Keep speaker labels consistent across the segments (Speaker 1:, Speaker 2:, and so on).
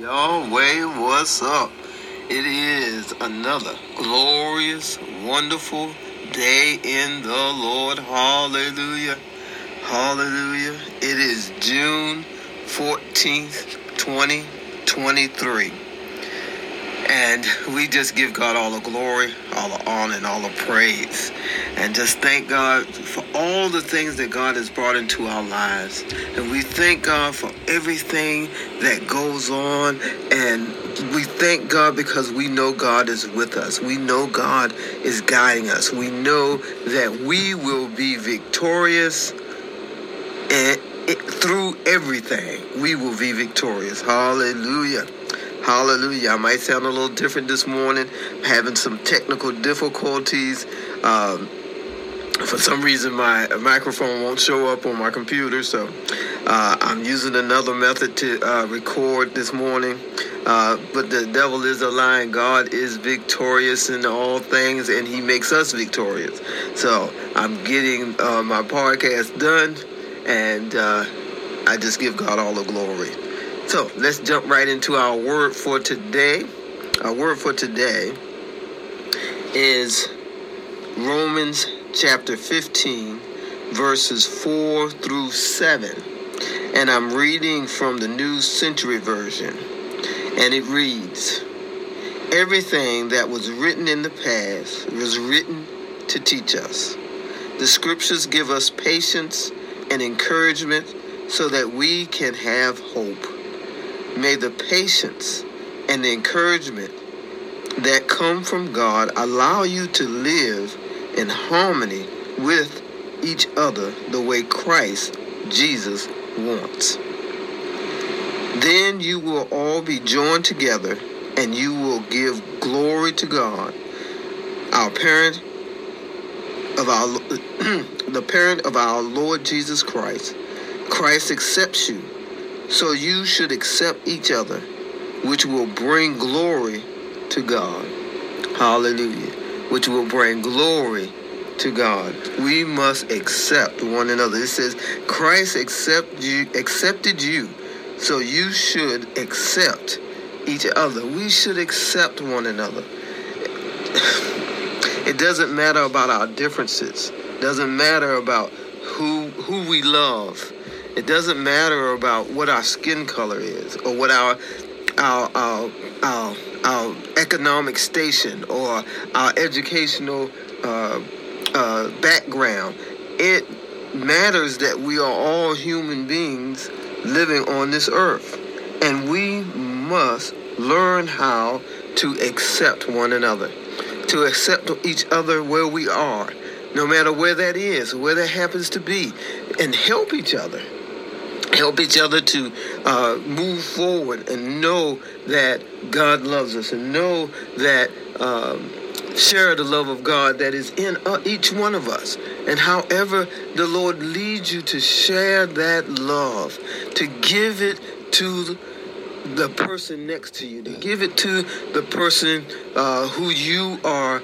Speaker 1: Yahweh, what's up? It is another glorious, wonderful day in the Lord. Hallelujah. Hallelujah. It is June 14th, 2023. And we just give God all the glory, all the honor, and all the praise. And just thank God for all the things that God has brought into our lives. And we thank God for everything that goes on. And we thank God because we know God is with us. We know God is guiding us. We know that we will be victorious and through everything. We will be victorious. Hallelujah. Hallelujah. I might sound a little different this morning. Having some technical difficulties. Um, for some reason, my microphone won't show up on my computer, so uh, I'm using another method to uh, record this morning. Uh, but the devil is a lying. God is victorious in all things, and He makes us victorious. So I'm getting uh, my podcast done, and uh, I just give God all the glory. So let's jump right into our word for today. Our word for today is Romans chapter 15, verses 4 through 7. And I'm reading from the New Century Version. And it reads Everything that was written in the past was written to teach us. The scriptures give us patience and encouragement so that we can have hope. May the patience and the encouragement that come from God allow you to live in harmony with each other the way Christ Jesus wants. Then you will all be joined together and you will give glory to God, our parent of our the parent of our Lord Jesus Christ. Christ accepts you so you should accept each other, which will bring glory to God. Hallelujah. Which will bring glory to God. We must accept one another. It says Christ accept you accepted you. So you should accept each other. We should accept one another. It doesn't matter about our differences. It doesn't matter about who who we love. It doesn't matter about what our skin color is or what our our our our, our economic station or our educational uh, uh, background. It matters that we are all human beings living on this earth, and we must learn how to accept one another, to accept each other where we are, no matter where that is, where that happens to be, and help each other help each other to uh, move forward and know that God loves us and know that um, share the love of God that is in uh, each one of us. And however the Lord leads you to share that love, to give it to the person next to you, to give it to the person uh, who you are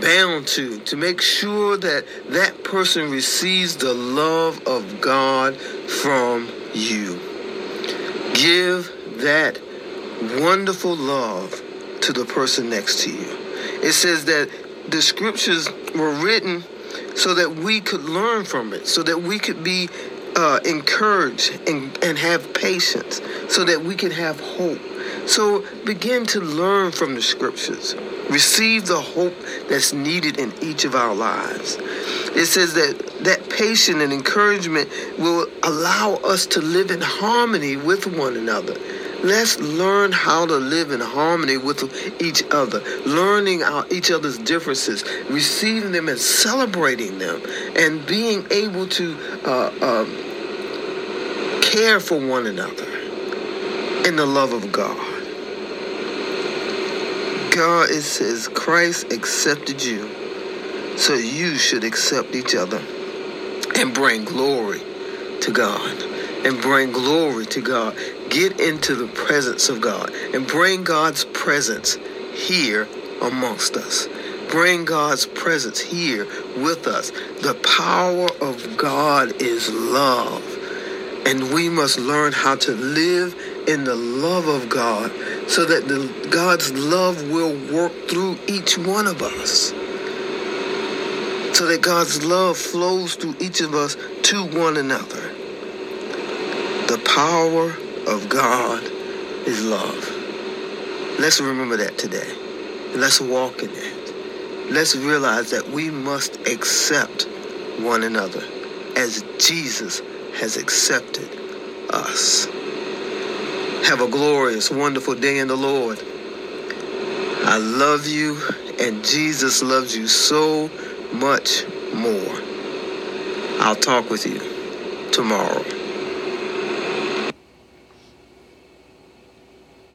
Speaker 1: bound to, to make sure that that person receives the love of God from you. Give that wonderful love to the person next to you. It says that the scriptures were written so that we could learn from it, so that we could be uh, encouraged and, and have patience, so that we can have hope. So begin to learn from the scriptures. Receive the hope that's needed in each of our lives. It says that that patience and encouragement will allow us to live in harmony with one another. Let's learn how to live in harmony with each other, learning our, each other's differences, receiving them and celebrating them, and being able to uh, uh, care for one another in the love of God. God, it says, Christ accepted you, so you should accept each other and bring glory to God. And bring glory to God. Get into the presence of God and bring God's presence here amongst us. Bring God's presence here with us. The power of God is love. And we must learn how to live in the love of God so that the, God's love will work through each one of us. So that God's love flows through each of us to one another. The power of God is love. Let's remember that today. Let's walk in that. Let's realize that we must accept one another as Jesus has accepted us. Have a glorious, wonderful day in the Lord. I love you, and Jesus loves you so much more. I'll talk with you tomorrow.